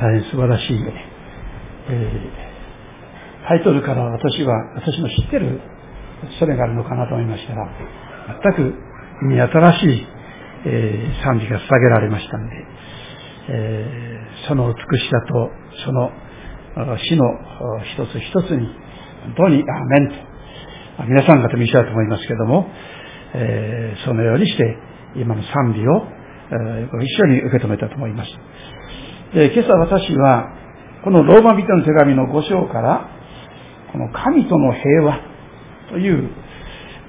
大変素晴らしい、えー、タイトルから私は、私の知ってるそれがあるのかなと思いましたら、全く意味新しい、えー、賛美が捧げられましたので、えー、その美しさと、その死の一つ一つに、本当にアーメンと、皆さん方も一緒だと思いますけども、えー、そのようにして、今の賛美を、えー、一緒に受け止めたと思います。で今朝私は、このローマ人の手紙の5章から、この神との平和という、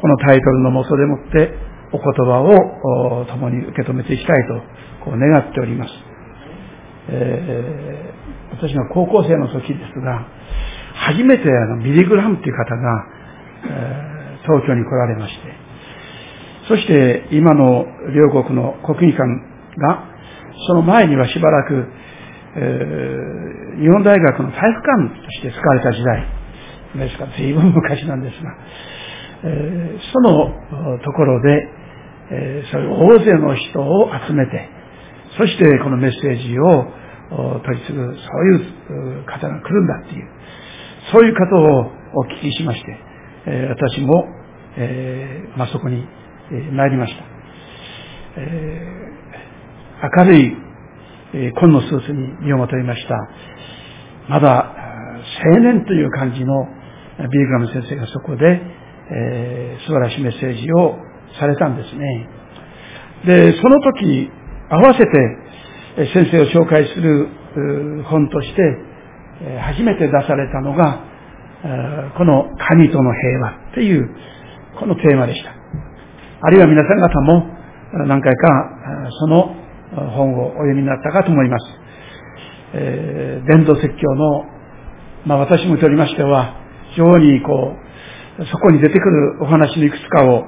このタイトルのもとでもって、お言葉を共に受け止めていきたいと、こう願っております。えー、私が高校生の時ですが、初めてあのビリグラムという方が、えー、東京に来られまして、そして今の両国の国技館が、その前にはしばらく、日本大学の体育館として使われた時代ですから、随分昔なんですが、え、そのところで、え、そういう大勢の人を集めて、そしてこのメッセージを取り継ぐ、そういう方が来るんだっていう、そういう方をお聞きしまして、え私も、えまあ、そこに、参りました。え明るい、紺のスーツに身をまといました。まだ青年という感じのビーグラム先生がそこで、えー、素晴らしいメッセージをされたんですね。で、その時、合わせて先生を紹介する本として、初めて出されたのが、この神との平和っていう、このテーマでした。あるいは皆さん方も何回かその本をお読みになったかと思います。えー、伝道説教の、まあ私もとりましては、非常にこう、そこに出てくるお話のいくつかを、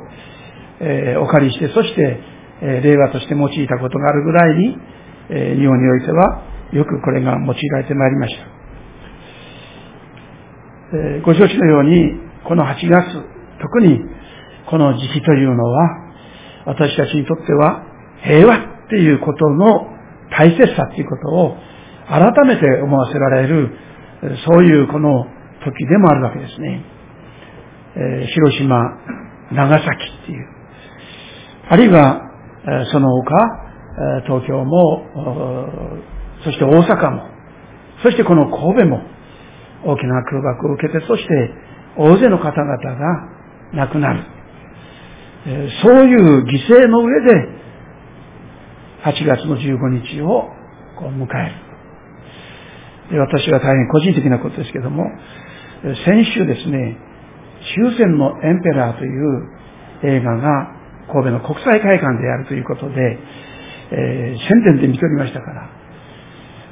えー、お借りして、そして、えー、令和として用いたことがあるぐらいに、えー、日本においては、よくこれが用いられてまいりました。えー、ご承知のように、この8月、特にこの時期というのは、私たちにとっては平和っていうことの大切さっていうことを改めて思わせられる、そういうこの時でもあるわけですね。えー、広島、長崎っていう。あるいは、その他、東京も、そして大阪も、そしてこの神戸も大きな空爆を受けて、そして大勢の方々が亡くなる。そういう犠牲の上で、8月の15日をこう迎える。私は大変個人的なことですけども、先週ですね、終戦のエンペラーという映画が神戸の国際会館であるということで、えー、宣伝で見ておりましたから、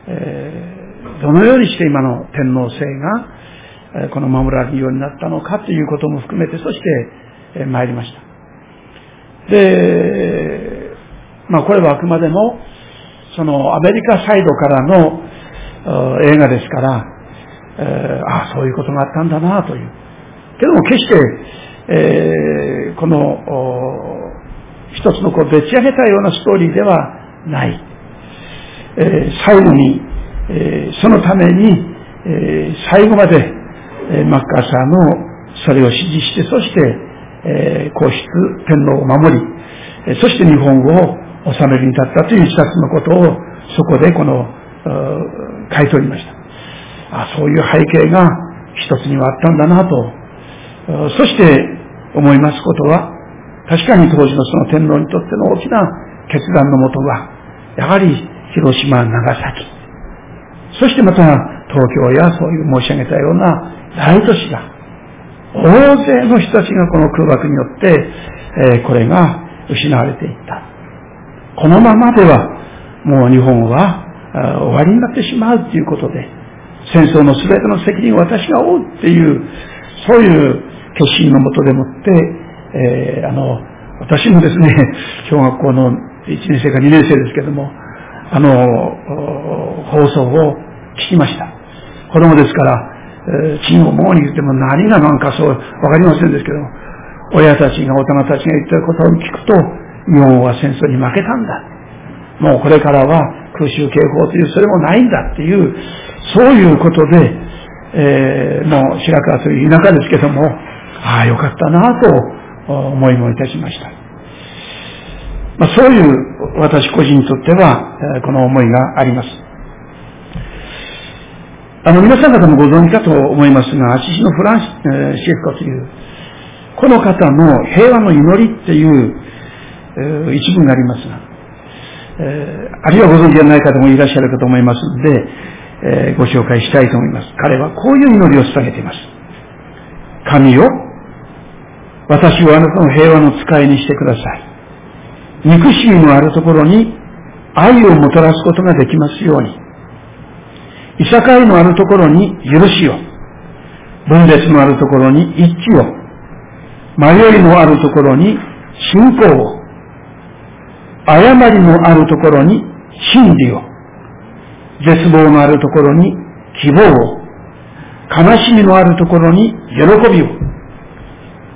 えー、どのようにして今の天皇制が、えー、この守られるようになったのかということも含めて、そして、えー、参りました。で、まあこれはあくまでも、そのアメリカサイドからの映画ですから、えー、ああ、そういうことがあったんだなという。けども決して、えー、この、一つのこう、べち上げたようなストーリーではない。えー、最後に、えー、そのために、えー、最後まで、えー、マッカーサーのそれを支持して、そして、えー、皇室、天皇を守り、えー、そして日本を治めるに立ったという一冊のことを、そこでこの、書いておりました。あそういう背景が一つにはあったんだなと、そして思いますことは、確かに当時のその天皇にとっての大きな決断のもとは、やはり広島、長崎、そしてまた東京やそういう申し上げたような大都市が、大勢の人たちがこの空爆によって、えー、これが失われていった。このままでは、もう日本は終わりになってしまうということで、戦争の全ての責任を私が負うっていう、そういう決心のもとでもって、えー、あの、私もですね、小学校の1年生か2年生ですけども、あの、放送を聞きました。子供ですから、えー、チンをもうに言っても何が何かそう、わかりませんですけども、親たちが、大人たちが言ってることを聞くと、日本は戦争に負けたんだ。もうこれからは空襲警報という、それもないんだっていう、そういうことで、えー、もう白川という田舎ですけども、ああ、よかったなと思いもいたしました。まあ、そういう私個人にとってはえ、この思いがあります。あの、皆さん方もご存知かと思いますが、アシシのフランシ、えー、シェフカという、この方の平和の祈りっていう、一部になりますが、え、あるいはご存知でない方もいらっしゃるかと思いますので、え、ご紹介したいと思います。彼はこういう祈りを捧げています。神よ、私をあなたの平和の使いにしてください。憎しみのあるところに愛をもたらすことができますように。いさかいのあるところに許しを。分裂のあるところに一致を。迷いのあるところに信仰を。誤りのあるところに真理を。絶望のあるところに希望を。悲しみのあるところに喜びを。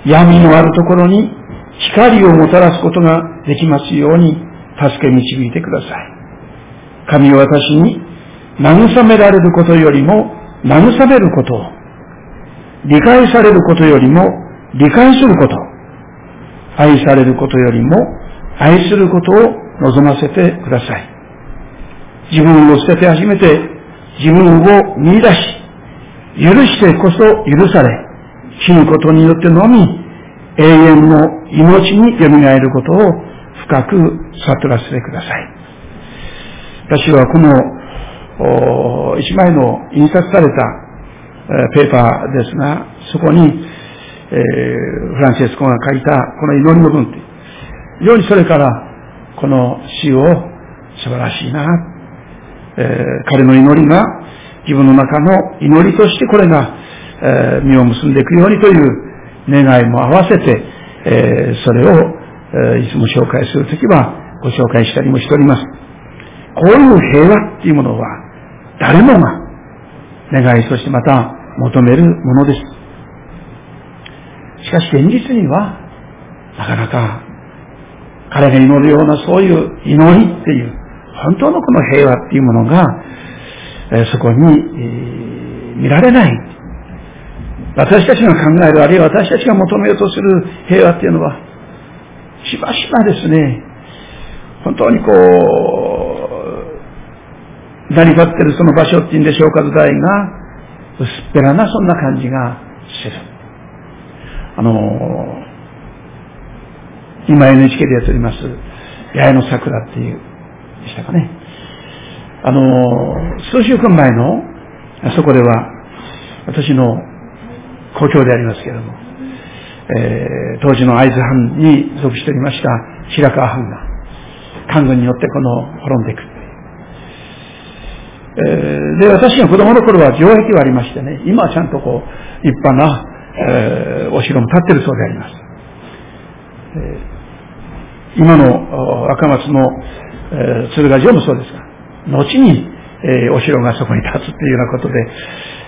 闇のあるところに光をもたらすことができますように助け導いてください。神は私に慰められることよりも慰めることを、理解されることよりも理解すること、愛されることよりも愛することを望ませてください。自分を捨てて初めて自分を見出し、許してこそ許され、死ぬことによってのみ永遠の命に蘇ることを深く悟らせてください。私はこの一枚の印刷されたペーパーですが、そこに、えー、フランシスコが書いたこの祈りの文非常にそれからこの詩を素晴らしいな、えー、彼の祈りが自分の中の祈りとしてこれが、えー、実を結んでいくようにという願いも合わせて、えー、それを、えー、いつも紹介するときはご紹介したりもしております。こういう平和っていうものは誰もが願いそしてまた求めるものです。しかし現実にはなかなか彼が祈るようなそういう祈りっていう本当のこの平和っていうものが、えそこに、え見られない。私たちが考える、あるいは私たちが求めようとする平和っていうのは、しばしばですね、本当にこう、成り立ってるその場所っていうんでしょうか、土台が、薄っぺらなそんな感じがする。あの、今 NHK でやっております、八重の桜っていう、でしたかね。あの、数週間前の、そこでは、私の故郷でありますけれども、えー、当時の会津藩に属しておりました白川藩が、官軍によってこの滅んでいく。えー、で、私が子供の頃は城壁はありましてね、今はちゃんとこう、立派な、えー、お城も建ってるそうであります。え、今の赤松の、え、鶴ヶ城もそうですが、後に、え、お城がそこに立つっていうようなことで、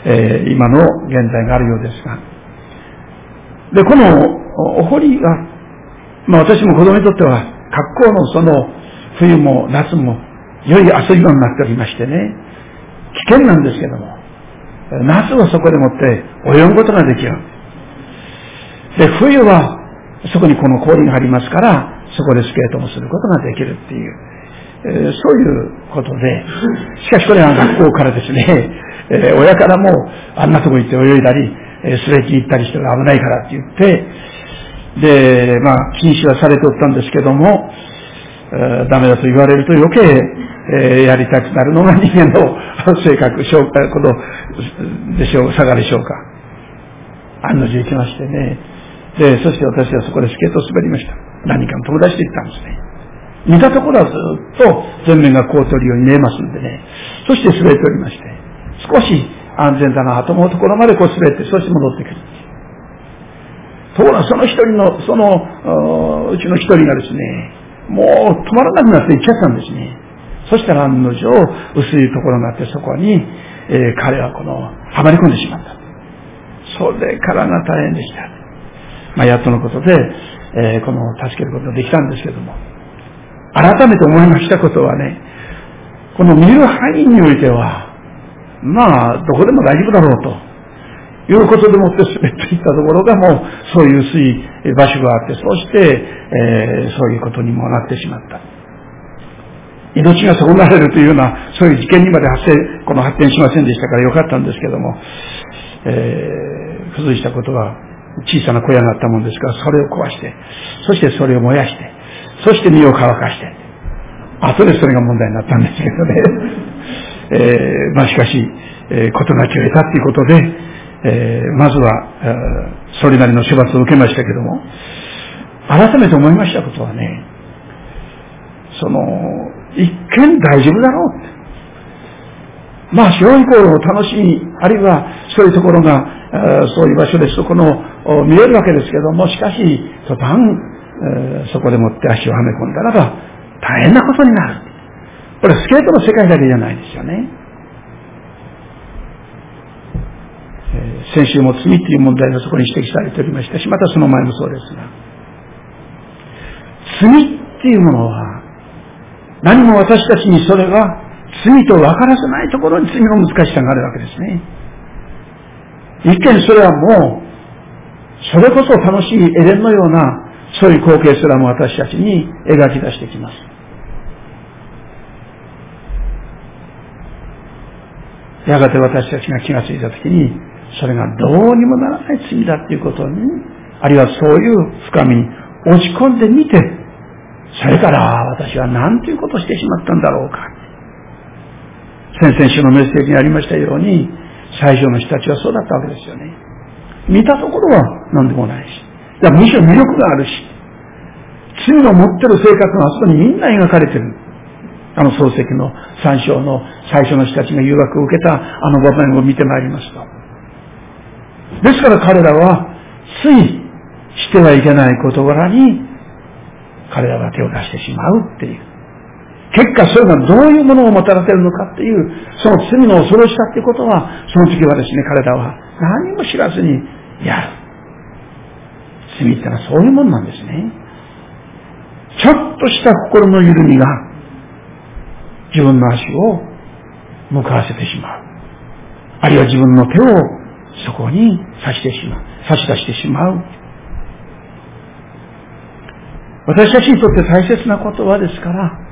え、今の現在があるようですが。で、このお堀が、まあ私も子供にとっては、格好のその冬も夏も良い遊び場になっておりましてね、危険なんですけども、夏はそこでもって泳ぐことができる。で、冬はそこにこの氷がありますから、そこでスケートもすることができるっていう、えー、そういうことで、しかしこれは学校からですね、えー、親からもあんなとこ行って泳いだり、えー、すれき行ったりして危ないからって言って、で、まあ、禁止はされておったんですけども、えー、ダメだと言われると余計、えー、やりたくなるのが人間の 性格、しょうか、この、でしょう、差がでしょうか。案の定行きましてね。で、そして私はそこでスケートを滑りました。何かの友達で行ったんですね。見たところはずっと全面が凍っておるように見えますんでね。そして滑っておりまして。少し安全だなと思うところまでこう滑って、そして戻ってくる。ところがその一人の、その、うちの一人がですね、もう止まらなくなって行っちゃったんですね。そしたら案の定、薄いところがあって、そこに、えー、彼はこの、はまり込んでしまった。それからが大変でした。まあ、やっとのことで、えー、この、助けることができたんですけども、改めて思いましたことはね、この見る範囲においては、まあ、どこでも大丈夫だろうと。いうことでもって滑っていったところがもうそういう水場所があって、そして、えー、そういうことにもなってしまった。命が損なわれるというような、そういう事件にまで発生、この発展しませんでしたからよかったんですけども、えー、付随したことは小さな小屋があったもんですから、それを壊して、そしてそれを燃やして、そして身を乾かして、後でそれが問題になったんですけどね。えー、まあしかし、えー、事なきを得たっていうことで、えー、まずは、え、それなりの処罰を受けましたけども、改めて思いましたことはね、その、一見大丈夫だろうって。まあ、白い頃を楽しみ、あるいはそういうところが、そういう場所ですとこの見えるわけですけども、しかし、途端、そこでもって足をはめ込んだらば、大変なことになる。これスケートの世界だけじゃないですよね。先週も罪という問題がそこに指摘されておりましたし、またその前もそうですが、罪っていうものは、何も私たちにそれが罪と分からせないところに罪の難しさがあるわけですね。一見それはもう、それこそ楽しいエレンのような、そういう光景すらも私たちに描き出してきます。やがて私たちが気がついたときに、それがどうにもならない罪だっていうことに、あるいはそういう深みに落ち込んでみて、それから私は何ということをしてしまったんだろうか。先々週のメッセージにありましたように、最初の人たちはそうだったわけですよね。見たところは何でもないし。だからむしろ魅力があるし、罪の持ってる生活があそこにみんな描かれてる。あの漱石の三章の最初の人たちが誘惑を受けたあの場面を見てまいりますと。ですから彼らは、ついしてはいけない事柄に、彼らが手を出してしまうっていう。結果それがどういうものをもたらせるのかっていう、その罪の恐ろしさっていうことは、その時はですね、彼らは何も知らずにやる。罪ってのはそういうもんなんですね。ちょっとした心の緩みが、自分の足を向かわせてしまう。あるいは自分の手をそこに差してしまう。差し出してしまう。私たちにとって大切な言葉ですから、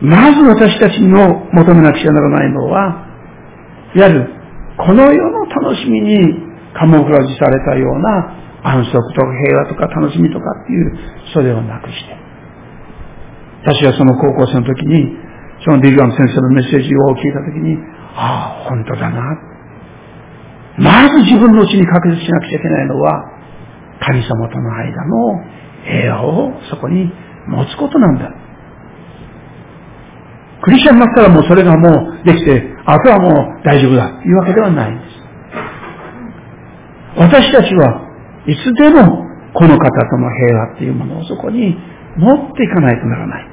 まず私たちの求めなくちゃならないのは、いわゆる、この世の楽しみにカモフラージュされたような安息とか平和とか楽しみとかっていう、それをなくして。私はその高校生の時に、そのディルガン先生のメッセージを聞いた時に、ああ、本当だな。まず自分のうちに確実しなくちゃいけないのは、神様との間の平和をそこに持つことなんだ。クリスチャンになったらもうそれがもうできて、あとはもう大丈夫だというわけではないんです。私たちはいつでもこの方との平和っていうものをそこに持っていかないとならない。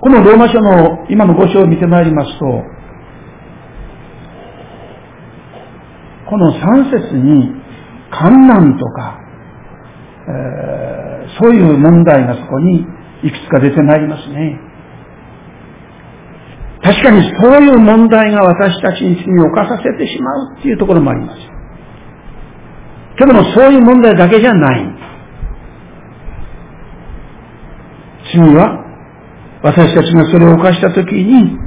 このローマ書の今の5章を見てまいりますと、この3節に観難とか、えー、そういう問題がそこにいくつか出てまいりますね。確かにそういう問題が私たちに罪を犯させてしまうっていうところもあります。けどもそういう問題だけじゃない。罪は私たちがそれを犯したときに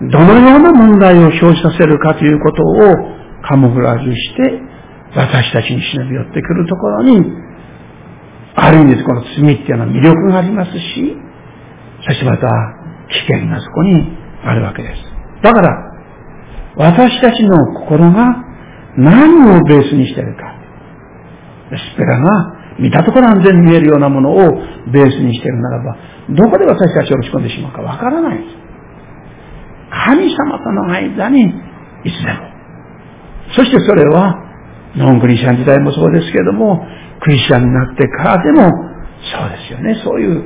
どのような問題を生じさせるかということをカモフラージュして、私たちに忍び寄ってくるところに、ある意味でこの罪っていうのは魅力がありますし、そしてまた危険がそこにあるわけです。だから、私たちの心が何をベースにしているか。スペラが見たところ安全に見えるようなものをベースにしているならば、どこで私たちを落ち込んでしまうかわからないです。神様との間にいつでもそしてそれは、ノンクリスチャン時代もそうですけれども、クリスチャンになってからでも、そうですよね。そういう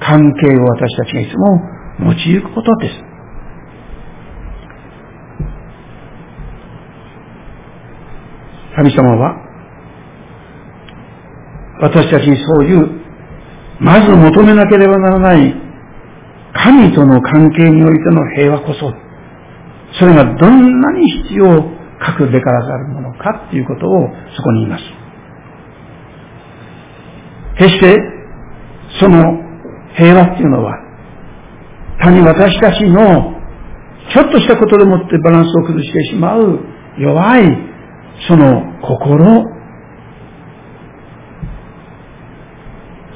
関係を私たちがいつも持ちゆくことです。神様は、私たちにそういう、まず求めなければならない神との関係においての平和こそ、それがどんなに必要かくべからざるものかっていうことをそこに言います。決して、その平和っていうのは、単に私たちのちょっとしたことでもってバランスを崩してしまう弱いその心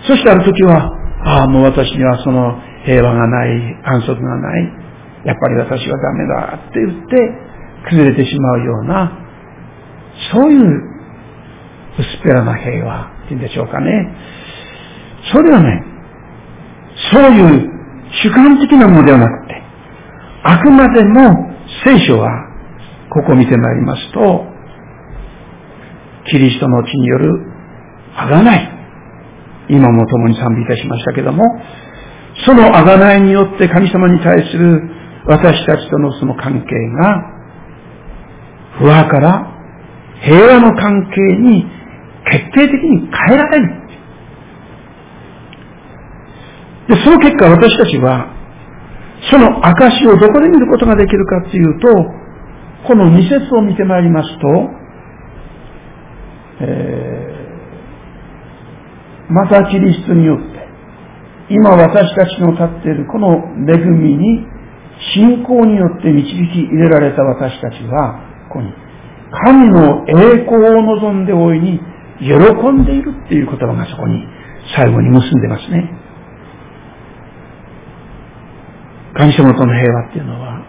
そしてある時は、ああ、もう私にはその平和がない、安息がない、やっぱり私はダメだって言って、崩れてしまうような、そういう薄っぺらな平和っていうんでしょうかね。それはね、そういう主観的なものではなくて、あくまでも聖書は、ここを見てまいりますと、キリストの血によるあがない。今も共に賛美いたしましたけども、そのあがないによって神様に対する私たちとのその関係が、不和から平和の関係に決定的に変えられる。で、その結果私たちは、その証をどこで見ることができるかっていうと、この二節を見てまいりますと、えー、またキリストによって、今私たちの立っているこの恵みに、信仰によって導き入れられた私たちは、ここに、神の栄光を望んで大いに喜んでいるっていう言葉がそこに最後に結んでますね。神様との平和っていうのは、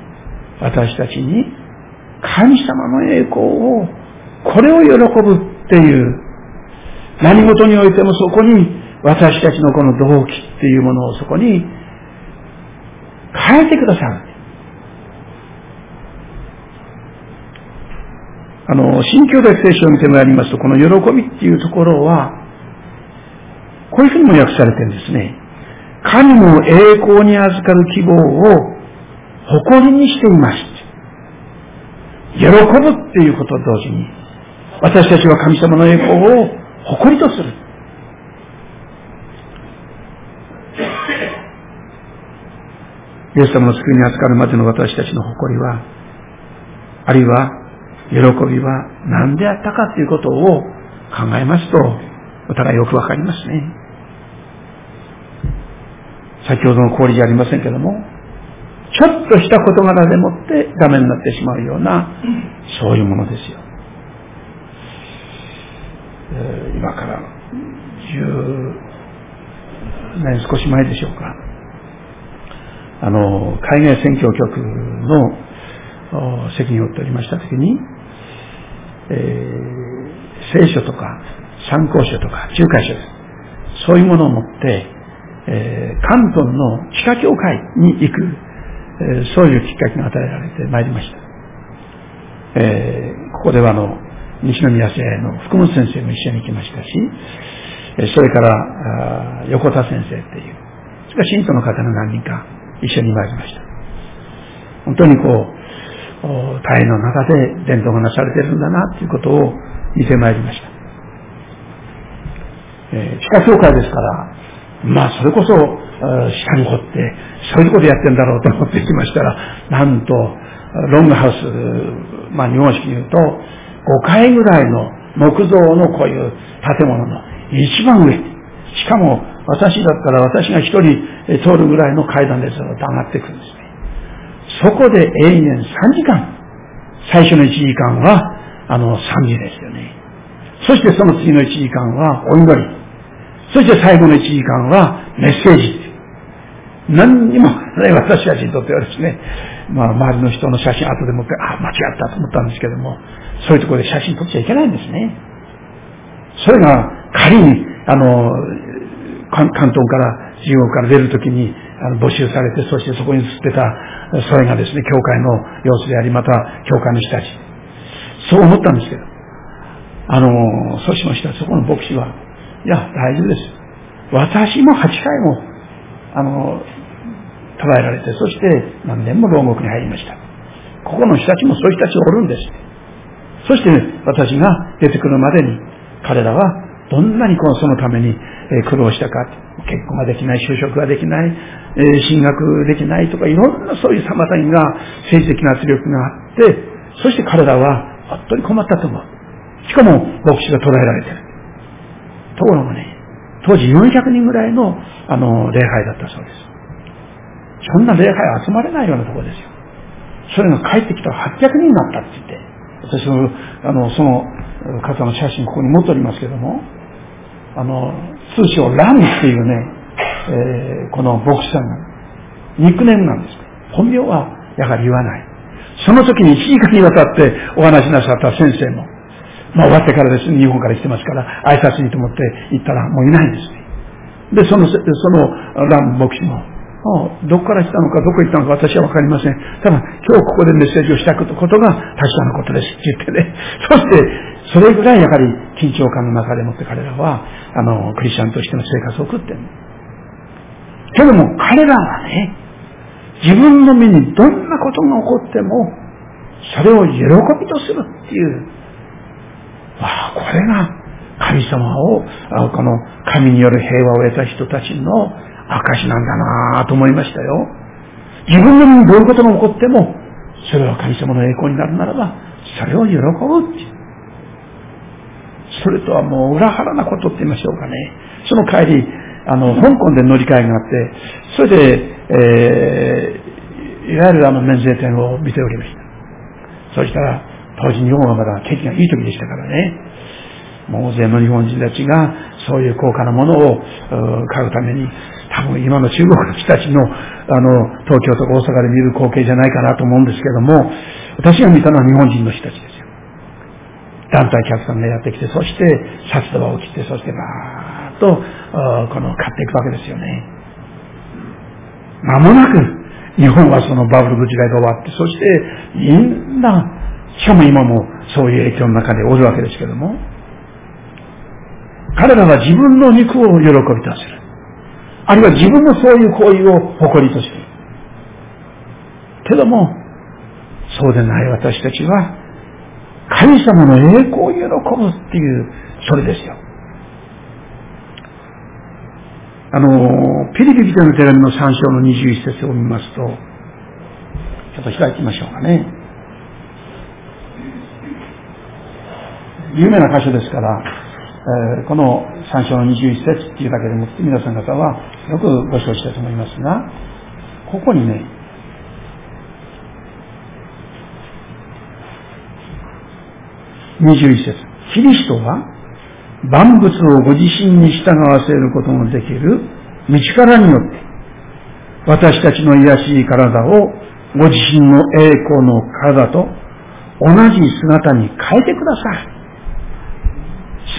私たちに神様の栄光を、これを喜ぶっていう、何事においてもそこに私たちのこの動機っていうものをそこに変えてくださる。あの、新教大聖書を見てまいりますと、この喜びっていうところは、こういうふうにも訳されてるんですね。神の栄光に預かる希望を誇りにしています。喜ぶっていうことと同時に、私たちは神様の栄光を誇りとする。イエス様の救いに預かるまでの私たちの誇りは、あるいは喜びは何であったかということを考えますと、お互いよくわかりますね。先ほどの氷じゃありませんけども、ちょっとした事柄でもってダメになってしまうような、そういうものですよ。え、今から10年少し前でしょうか。あの、海外選挙局の責任を負っておりましたときに、えー、聖書とか参考書とか仲介書です。そういうものを持って、えー、関東の地下教会に行く、えー、そういうきっかけが与えられてまいりました。えー、ここではあの、西宮生の福本先生も一緒に行きましたし、それから横田先生っていう、それから信徒の方が何人か一緒に参りました。本当にこう、大変の中で伝統がなされてるんだなということを見てまいりました。えー、地下教会ですから、まあ、それこそ、下に掘って、そういうことやってんだろうと思ってきましたら、なんと、ロングハウス、まあ、日本式に言うと、5階ぐらいの木造のこういう建物の一番上。しかも、私だったら私が一人通るぐらいの階段でずっと上がっていくんですね。そこで永遠3時間。最初の1時間は、あの、賛美ですよね。そしてその次の1時間はお祈り。そして最後の1時間はメッセージ。何にも、ね、私たちにとってはですね、まあ周りの人の写真後でもって、あ、間違ったと思ったんですけども、そういうところで写真撮っちゃいけないんですね。それが仮に、あの、関東から中国から出るときにあの募集されて、そしてそこに映ってた、それがですね、教会の様子であり、また教会の人たち。そう思ったんですけど、あの、そうしましたら、そこの牧師は、いや、大丈夫です。私も8回も、あの、捉えられて、そして何年も牢獄に入りました。ここの人たちもそういう人たちがおるんです。そして、ね、私が出てくるまでに、彼らはどんなにこうそのために苦労したか。結婚ができない、就職ができない、進学できないとか、いろんなそういう妨げが政治的な圧力があって、そして彼らは本当に困ったと思う。しかも牧師が捕らえられてる。ところがね、当時400人ぐらいのあの礼拝だったそうです。そんな礼拝集まれないようなところですよ。それが帰ってきたら800人になったって言って、私も、あの、その方の写真ここに持っておりますけども、あの、通称ラムっていうね、えー、この牧師さんが、ニックネームなんです。本名はやはり言わない。その時に1時間にわたってお話しなさった先生も、まあ終わってからですね、日本から来てますから、挨拶にと思って行ったらもういないんですね。で、その、そのラム牧師も、どこから来たのか、どこ行ったのか私はわかりません。ただ、今日ここでメッセージをしたことが確かなことですって言ってね。そして、それぐらいやはり緊張感の中でもって彼らは、あの、クリスチャンとしての生活を送ってる。けども彼らはね、自分の身にどんなことが起こっても、それを喜びとするっていう、わあ、これが神様を、この神による平和を得た人たちの証なんだなと思いましたよ。自分の身にどういうことが起こっても、それは神様の栄光になるならば、それを喜ぶ。それとはもう裏腹なことって言いましょうかね。その帰り、あの、香港で乗り換えがあって、それで、えー、いわゆるあの免税店を見ておりました。そしたら、当時日本はまだ景気がいい時でしたからね。大勢の日本人たちがそういう高価なものを買うために、多分今の中国の人たちの、あの、東京とか大阪で見る光景じゃないかなと思うんですけども、私が見たのは日本人の人たちですよ。団体客さんがやってきて、そしてシャツとかを着て、そしてバーッと、この買っていくわけですよね。間もなく、日本はそのバブルの時代が終わって、そしてみんな、しかも今もそういう影響の中でおるわけですけども、彼らは自分の肉を喜びとする。あるいは自分のそういう行為を誇りとしている。けども、そうでない私たちは、神様の栄光を喜ぶっていう、それですよ。あの、ピリピリテの手紙の3章の21節を見ますと、ちょっと開いてみましょうかね。有名な箇所ですから、えー、この3章の21節っていうだけでもって皆さん方はよくご承知だと思いますが、ここにね、21節キリストは万物をご自身に従わせることのできる道からによって、私たちの癒しい体をご自身の栄光の体と同じ姿に変えてください。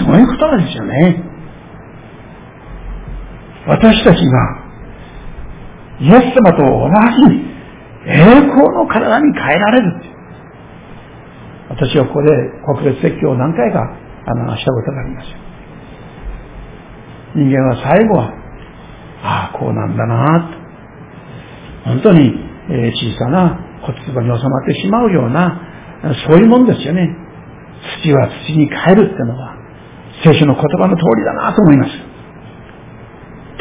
すごいうことなんですよね。私たちが、イエス様と同じ栄光の体に変えられる。私はここで国列説教を何回かあのしたことがありますよ。人間は最後は、ああ、こうなんだなと。本当に、え小さな骨壺に収まってしまうような、そういうもんですよね。土は土に変えるってのは、聖書の言葉の通りだなと思います。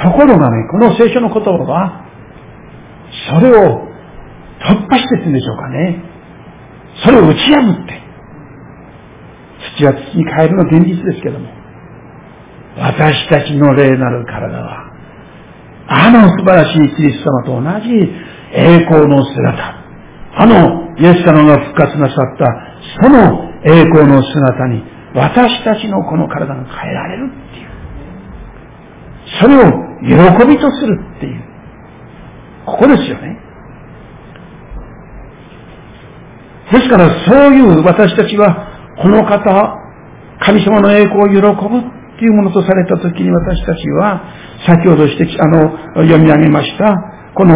ところがね、この聖書の言葉は、それを突破してってんでしょうかね。それを打ち破って、土は土に変えるの現実ですけども、私たちの霊なる体は、あの素晴らしいキリスト様と同じ栄光の姿、あのイエス様が復活なさった、その栄光の姿に私たちのこの体が変えられるっていう。それを喜びとするっていう。ここですよね。ですからそういう私たちは、この方、神様の栄光を喜ぶっていうものとされたときに私たちは、先ほどしてあの、読み上げました、この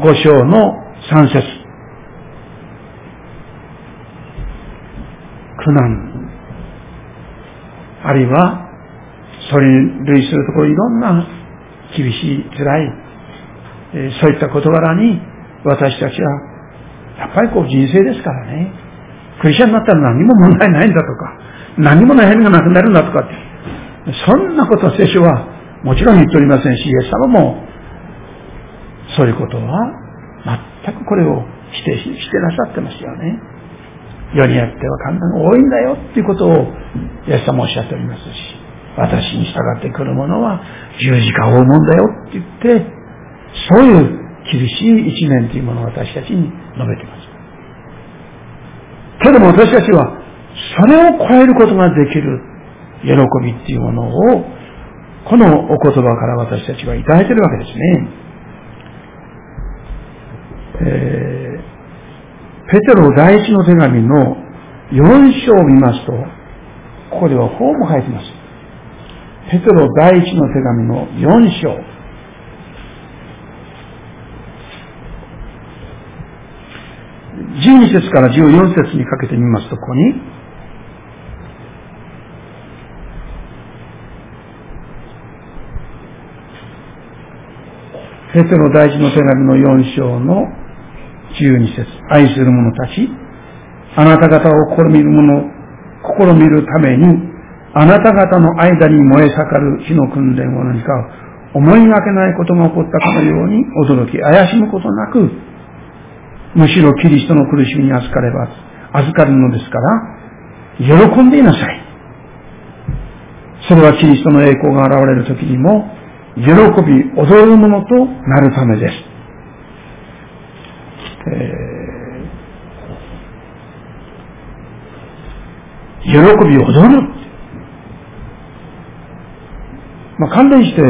五章の三節。苦難、あるいは、それに類するところいろんな厳しい、辛い、えそういった事柄に私たちは、やっぱりこう人生ですからね、クリスチャンになったら何も問題ないんだとか、何も悩みがなくなるんだとかって、そんなこと聖書はもちろん言っておりませんし、イエス様もそういうことは全くこれを否定してなさってますよね。世にあっては簡単が多いんだよっていうことをイエス様おっしゃっておりますし、私に従ってくる者は十字架を追うもんだよって言って、そういう厳しい一面というものを私たちに述べています。けども私たちはそれを超えることができる喜びっていうものをこのお言葉から私たちはいただいているわけですね。えー、ペテロ第一の手紙の4章を見ますと、ここではこうも書いてます。ペテロ第一の手紙の4章。12節から14節にかけてみますと、ここに、ペテロ大事の手紙の4章の12節愛する者たち、あなた方を試みる者、試みるために、あなた方の間に燃え盛る火の訓練を何か思いがけないことが起こったかのように驚き、怪しむことなく、むしろキリストの苦しみに預かれば、預かるのですから、喜んでいなさい。それはキリストの栄光が現れる時にも、喜び、踊るものとなるためです。えー、喜び、踊る。まあ、関連して、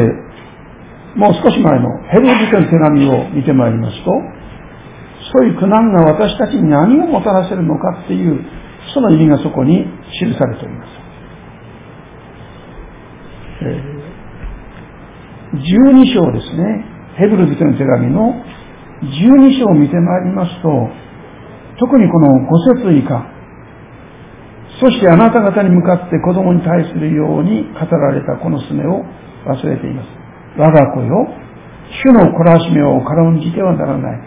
もう少し前のヘルジテの手紙を見てまいりますと、そういう苦難が私たちに何をもたらせるのかっていう、その意味がそこに記されております。えー、12章ですね。ヘブル人の手紙の12章を見てまいりますと、特にこの五節以下、そしてあなた方に向かって子供に対するように語られたこのすねを忘れています。我が子よ、主の懲らしめを軽んじてはならない。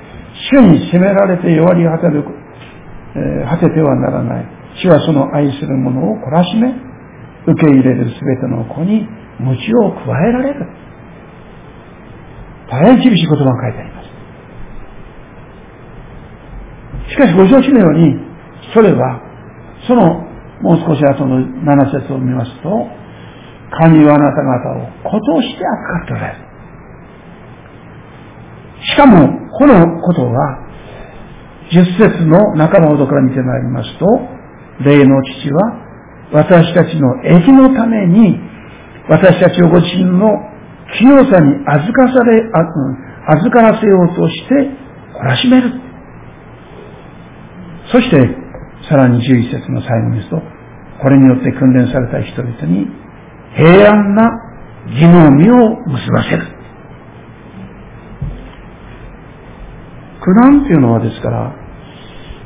主に責められて弱り果てる、えー、果ててはならない。主はその愛する者を懲らしめ、受け入れるすべての子に鞭を加えられる。大変厳しい言葉が書いてあります。しかしご承知のように、それは、そのもう少し後の7節を見ますと、神はあなた方を子として扱っておられる。しかも、このことは、十節の仲間ほどから見てまいりますと、霊の父は、私たちの益のために、私たちをご自身の清さに預かされ、預からせようとして、懲らしめる。そして、さらに十一節の最後ですと、これによって訓練された人々に、平安な義の実を結ばせる。苦難というのはですから、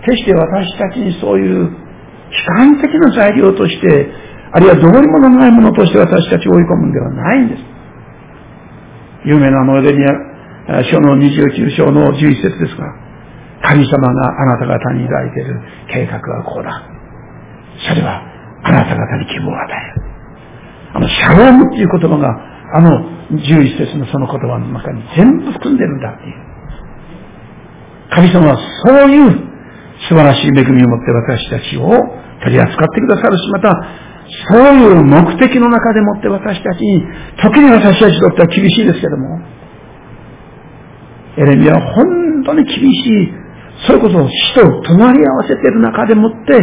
決して私たちにそういう悲観的な材料として、あるいはどうにもならないものとして私たちを追い込むんではないんです。有名なあのエレミア書の29章の11節ですが、神様があなた方に抱いている計画はこうだ。それはあなた方に希望を与える。あの、シャロームっていう言葉が、あの11節のその言葉の中に全部含んでるんだっていう。神様はそういう素晴らしい恵みを持って私たちを取り扱ってくださるし、また、そういう目的の中でもって私たちに、時に私たちにとっては厳しいですけども、エレミアは本当に厳しい、そういうことを死と隣り合わせている中でもって、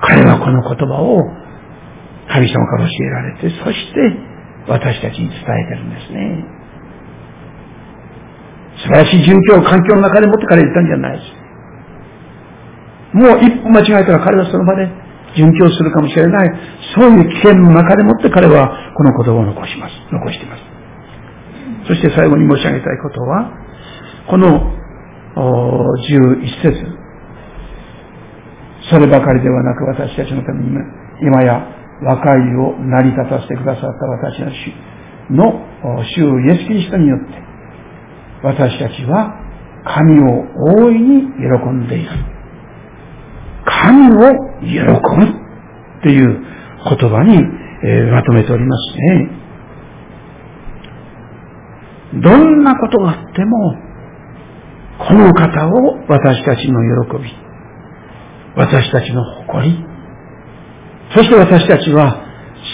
彼はこの言葉を神様から教えられて、そして私たちに伝えてるんですね。素晴らしい状況、環境の中でもって彼は言ったんじゃないです。もう一歩間違えたら彼はその場で殉教するかもしれない。そういう危険の中でもって彼はこの言葉を残します。残しています。そして最後に申し上げたいことは、この11節そればかりではなく私たちのために今や和解を成り立たせてくださった私の主の主イエス・キリストによって私たちは神を大いに喜んでいる。神を喜ぶっていう言葉にえ、まとめておりますね。どんなことがあっても、この方を私たちの喜び、私たちの誇り、そして私たちは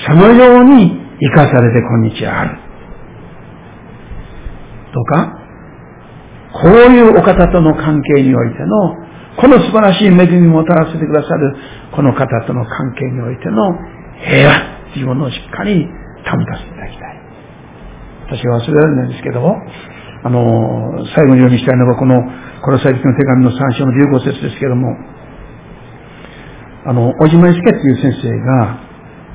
そのように生かされて今日ある。とか、こういうお方との関係においての、この素晴らしい恵みをもたらせてくださる、この方との関係においての平和っていうものをしっかり保たせていただきたい。私は忘れられないんですけど、あの、最後に読みしたいのはこの、この最近の手紙の3章の15節ですけども、あの、小島祐介っていう先生が、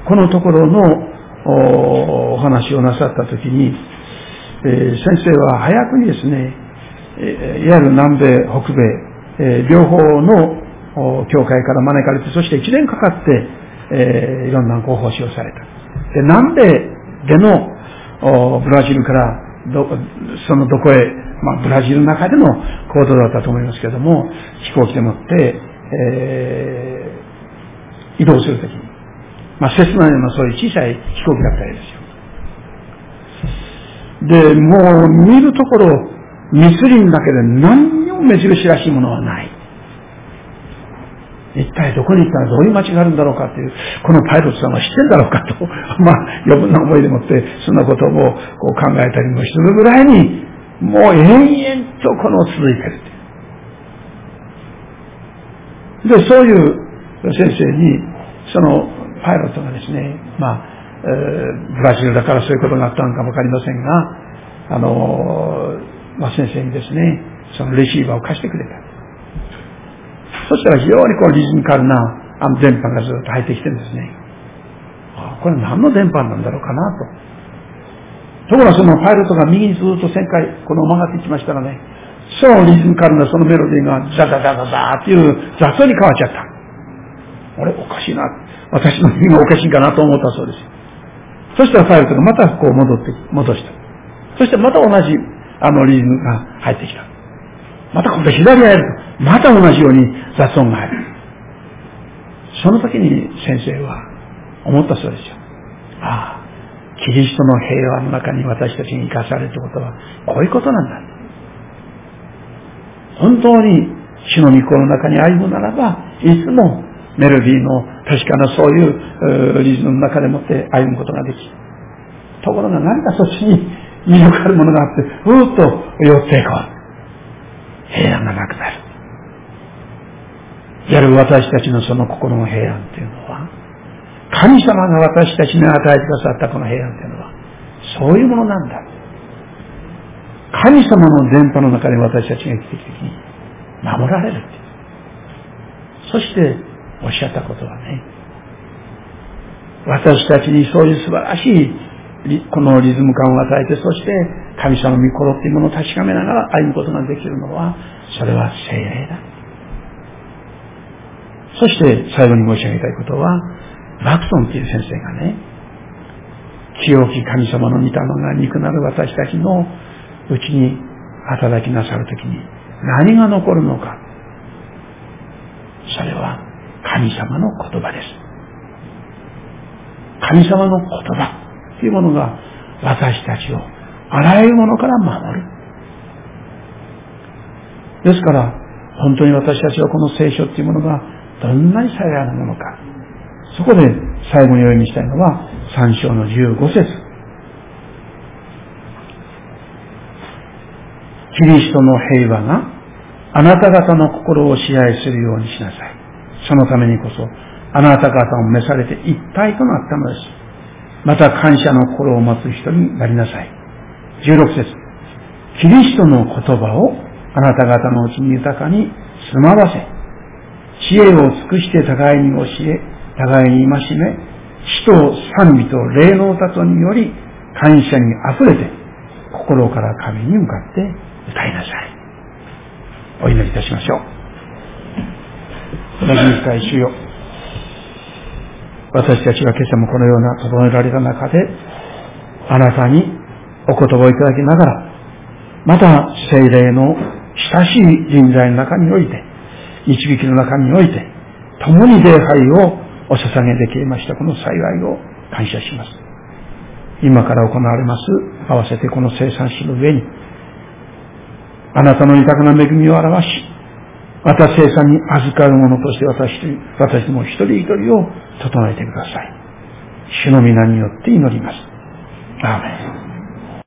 このところのお話をなさったときに、えー、先生は早くにですね、えいわゆる南米、北米、えー、両方の教会から招かれて、そして1年かかって、えー、いろんなご奉仕をされた。で、南米でのブラジルからど、そのどこへ、まあ、ブラジルの中での行動だったと思いますけれども、飛行機でもって、えー、移動するときに、まあ、セスナようなそういう小さい飛行機だったりですよ。で、もう見るところ、ミスリンだけで何にも目印らしいものはない。一体どこに行ったらどういう街があるんだろうかっていう、このパイロットさんは知ってるんだろうかと、まあ余分な思いでもって、そんなことをこう考えたりもするぐらいに、もう延々とこの続いてる。で、そういう先生に、そのパイロットがですね、まあ、えー、ブラジルだからそういうことがあったのかもわかりませんが、あのー、まあ、先生にですね、そのレシーバーを貸してくれた。そしたら非常にこうリズミカルなあの電波がずっと入ってきてるんですね。あこれ何の電波なんだろうかなと。ところがそのパイロットが右にずっと旋回、この曲がっていきましたらね、そのリズミカルなそのメロディーがザザザザザーっていう雑音に変わっちゃった。あれおかしいな。私の耳がおかしいかなと思ったそうです。そしたらパイロットがまたこう戻って、戻した。そしてまた同じあのリズムが入ってきた。また今度左へやると、また同じように雑音が入る。その時に先生は思ったそうですよ。ああ、キリストの平和の中に私たちに生かされるということは、こういうことなんだ。本当に主の御子の中に歩むならば、いつもメロディーの確かなそういうリズムの中でもって歩むことができる。ところが何かそっちに魅力あるものがあって、ふーっと寄っていこう。平安がなくなる。やる私たちのその心の平安っていうのは、神様が私たちに与えてくださったこの平安っていうのは、そういうものなんだ。神様の電波の中で私たちが生きてきてに守られる。そして、おっしゃったことはね、私たちにそういう素晴らしいこのリズム感を与えて、そして神様の御心っていうものを確かめながら歩むことができるのは、それは精霊だ。そして最後に申し上げたいことは、マクソンっていう先生がね、清き神様の御霊が憎なる私たちのうちに働きなさるときに何が残るのか。それは神様の言葉です。神様の言葉というものが私たちをあらゆるものから守る。ですから、本当に私たちはこの聖書っていうものがどんなに幸いなものか。そこで最後に読みしたいのは3章の15節キリストの平和があなた方の心を支配するようにしなさい。そのためにこそ、あなた方を召されて一体となったのです。また感謝の心を持つ人になりなさい。16節キリストの言葉をあなた方のうちに豊かに住まわせ、知恵を尽くして互いに教え、互いに戒め、死と賛美と霊の歌により感謝に溢れて、心から神に向かって歌いなさい。お祈りいたしましょう。同じ深い主よ。私たちが今朝もこのような整えられた中で、あなたにお言葉をいただきながら、また精霊の親しい人材の中において、導きの中において、共に礼拝をお捧げできましたこの幸いを感謝します。今から行われます、合わせてこの生産史の上に、あなたの豊かな恵みを表し、また生産に預かる者として私私も一人一人を整えてください。主の皆によって祈ります。アーメン